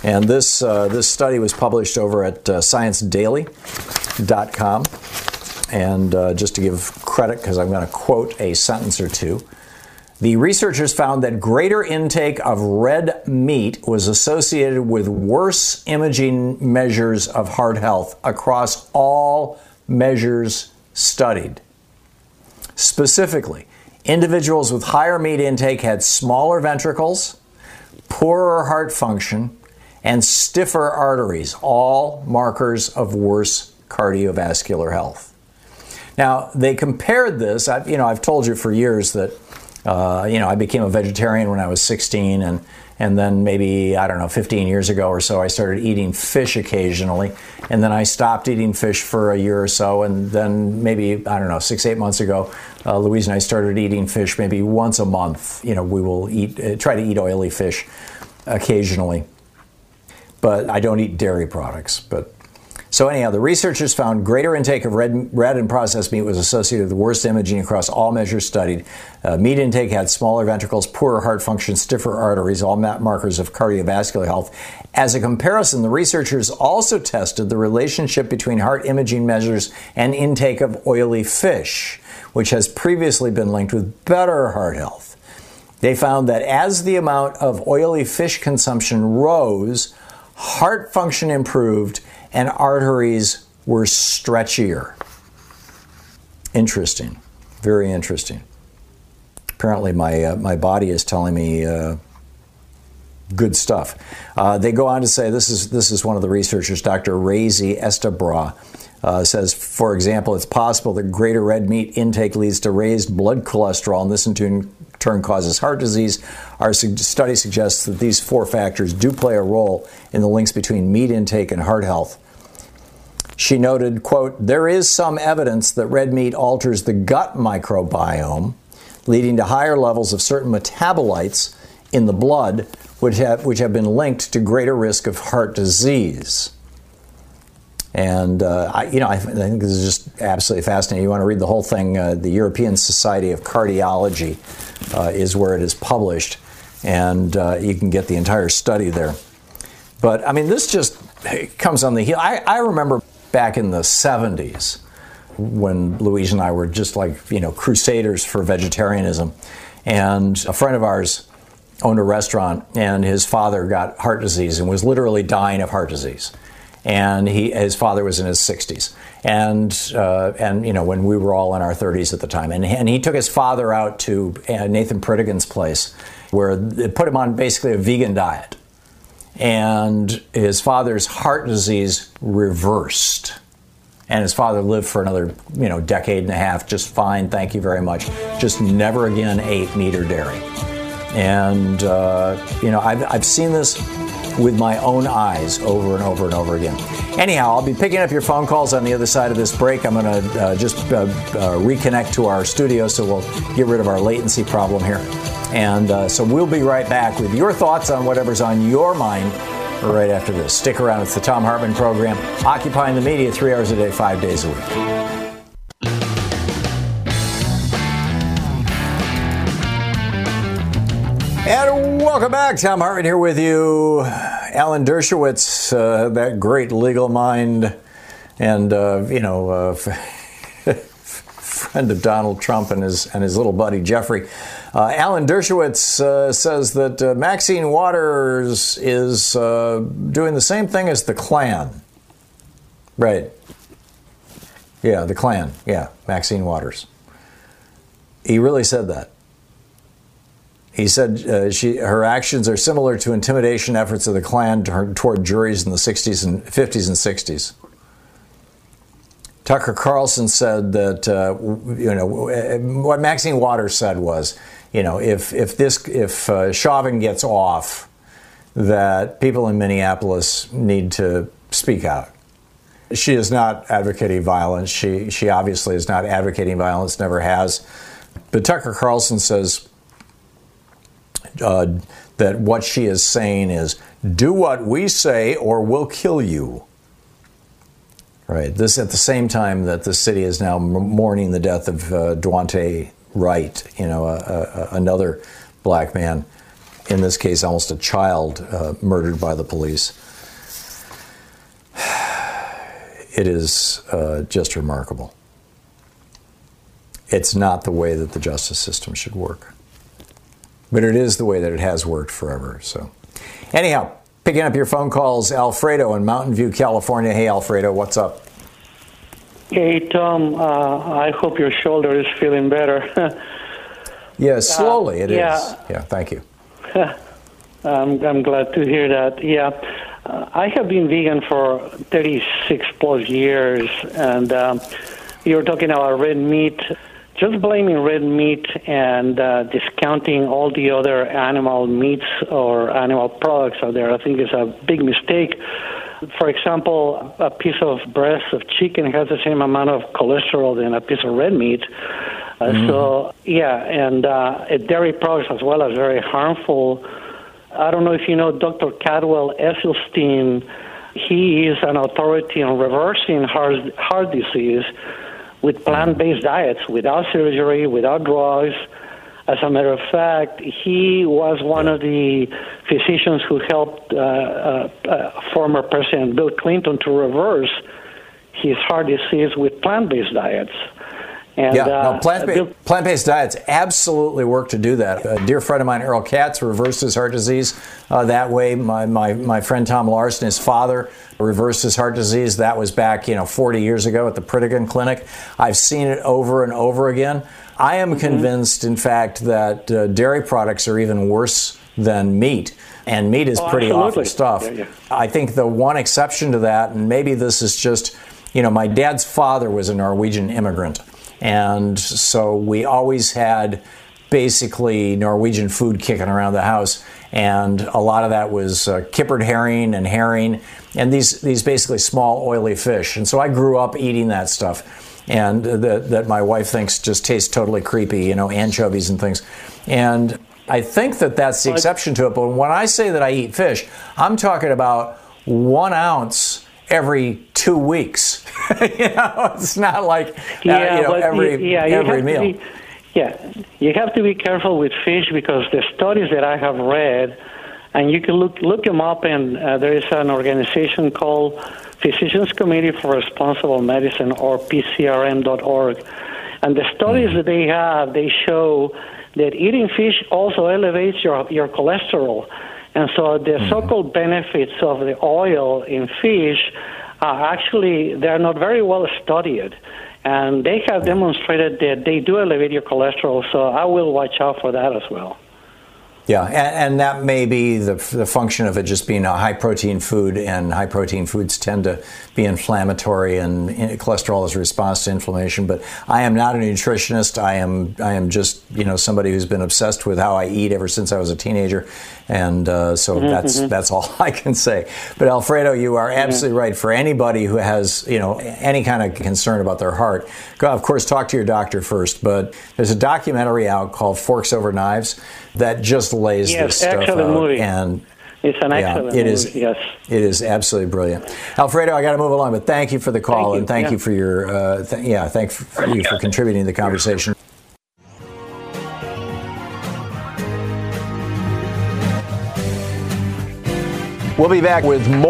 And this, uh, this study was published over at uh, ScienceDaily.com. And uh, just to give credit, because I'm going to quote a sentence or two, the researchers found that greater intake of red meat was associated with worse imaging measures of heart health across all measures studied. Specifically, individuals with higher meat intake had smaller ventricles, poorer heart function, and stiffer arteries, all markers of worse cardiovascular health. Now, they compared this, I, you know, I've told you for years that, uh, you know, I became a vegetarian when I was 16, and, and then maybe, I don't know, 15 years ago or so, I started eating fish occasionally, and then I stopped eating fish for a year or so, and then maybe, I don't know, six, eight months ago, uh, Louise and I started eating fish maybe once a month. You know, we will eat, uh, try to eat oily fish occasionally but I don't eat dairy products. But so anyhow, the researchers found greater intake of red, red and processed meat was associated with worse imaging across all measures studied. Uh, meat intake had smaller ventricles, poorer heart function, stiffer arteries, all markers of cardiovascular health. As a comparison, the researchers also tested the relationship between heart imaging measures and intake of oily fish, which has previously been linked with better heart health. They found that as the amount of oily fish consumption rose, heart function improved, and arteries were stretchier. Interesting. Very interesting. Apparently, my, uh, my body is telling me uh, good stuff. Uh, they go on to say this is, this is one of the researchers, Dr. Raisi-Estabragh. Uh, says, for example, it's possible that greater red meat intake leads to raised blood cholesterol, and this in turn turn causes heart disease. Our study suggests that these four factors do play a role in the links between meat intake and heart health. She noted, quote, there is some evidence that red meat alters the gut microbiome, leading to higher levels of certain metabolites in the blood, which have, which have been linked to greater risk of heart disease. And uh, I, you know, I, think this is just absolutely fascinating. You want to read the whole thing? Uh, the European Society of Cardiology uh, is where it is published, and uh, you can get the entire study there. But I mean, this just comes on the heel. I, I remember back in the '70s when Louise and I were just like you know crusaders for vegetarianism, and a friend of ours owned a restaurant, and his father got heart disease and was literally dying of heart disease and he his father was in his 60s and uh, and you know when we were all in our 30s at the time. And, and he took his father out to uh, Nathan Pritikin's place where they put him on basically a vegan diet. And his father's heart disease reversed. And his father lived for another you know decade and a half just fine thank you very much. Just never again ate meat or dairy. And uh, you know I've, I've seen this with my own eyes over and over and over again. Anyhow, I'll be picking up your phone calls on the other side of this break. I'm going to uh, just uh, uh, reconnect to our studio so we'll get rid of our latency problem here. And uh, so we'll be right back with your thoughts on whatever's on your mind right after this. Stick around. It's the Thom Hartmann program, occupying the media three hours a day, five days a week. And welcome back. Thom Hartmann here with you. Alan Dershowitz, uh, that great legal mind, and uh, you know, uh, (laughs) friend of Donald Trump and his and his little buddy Jeffrey. Uh, Alan Dershowitz uh, says that uh, Maxine Waters is doing the same thing as the Klan. Right. Yeah, the Klan. Yeah, Maxine Waters. He really said that. He said uh, she, her actions are similar to intimidation efforts of the Klan toward juries in the 60s and 50s and 60s. Tucker Carlson said that uh, you know what Maxine Waters said was, you know, if if this if uh, Chauvin gets off, that people in Minneapolis need to speak out. She is not advocating violence. She she obviously is not advocating violence. Never has. But Tucker Carlson says uh, that what she is saying is, "Do what we say, or we'll kill you." Right. This at the same time that the city is now mourning the death of uh, Daunte Wright, you know, another black man, in this case, almost a child, uh, murdered by the police. (sighs) It is uh, just remarkable. It's not the way that the justice system should work, but it is the way that it has worked forever. So, anyhow, Picking up your phone calls, Alfredo in Mountain View, California. Hey, Alfredo, what's up? Hey, Thom. Uh, I hope your shoulder is feeling better. (laughs) yeah, slowly uh, it yeah. is. yeah. thank you. (laughs) I'm, I'm glad to hear that. Yeah. Uh, I have been vegan for 36 plus years, and um, you're talking about red meat just blaming red meat and uh, discounting all the other animal meats or animal products out there, I think is a big mistake. For example, a piece of breast of chicken has the same amount of cholesterol than a piece of red meat. Uh, mm-hmm. So, yeah, and uh, dairy products as well are very harmful. I don't know if you know Dr. Caldwell Esselstyn. He is an authority on reversing heart, heart disease with plant based diets, without surgery, without drugs. As a matter of fact, he was one of the physicians who helped uh, uh, uh, former President Bill Clinton to reverse his heart disease with plant based diets. And, yeah, no, uh, plant-based, plant-based diets absolutely work to do that. A dear friend of mine, Earl Katz, reversed his heart disease uh, that way. My, my, my friend Tom Larson, his father, reversed his heart disease. That was back, you know, 40 years ago at the Pritikin Clinic. I've seen it over and over again. I am mm-hmm. convinced, in fact, that uh, dairy products are even worse than meat. And meat is oh, pretty absolutely. awful stuff. Yeah, yeah. I think the one exception to that, and maybe this is just, you know, my dad's father was a Norwegian immigrant. And so we always had basically Norwegian food kicking around the house. And a lot of that was uh, kippered herring and herring and these, these basically small oily fish. And so I grew up eating that stuff. And that, that my wife thinks just tastes totally creepy, you know, anchovies and things. And I think that that's the exception to it. But when I say that I eat fish, I'm talking about one ounce every two weeks. (laughs) you know, it's not like uh, yeah, you know, every yeah, every meal. Be, yeah, you have to be careful with fish because the studies that I have read, and you can look look them up, and uh, there is an organization called Physicians Committee for Responsible Medicine or PCRM.org, and the studies mm-hmm. that they have, they show that eating fish also elevates your your cholesterol. And so the mm-hmm. so-called benefits of the oil in fish are actually they're not very well studied. And they have demonstrated that they do elevate your cholesterol, so I will watch out for that as well. Yeah, and, and, that may be the, the function of it just being a high protein food, and high protein foods tend to be inflammatory, and cholesterol is a response to inflammation. But I am not a nutritionist. I am I am just you know somebody who's been obsessed with how I eat ever since I was a teenager, and uh, so mm-hmm, that's mm-hmm. that's all (laughs) I can say. But Alfredo, you are absolutely right. For anybody who has you know any kind of concern about their heart, go, of course talk to your doctor first. But there's a documentary out called Forks Over Knives that just lays yes, this stuff out. Movie. And it's an excellent yeah, it is, Yes, it is absolutely brilliant. Alfredo, I got to move along, but thank you for the call thank and thank yeah. you for your uh, th- yeah, thank you for contributing to the conversation. We'll be back with more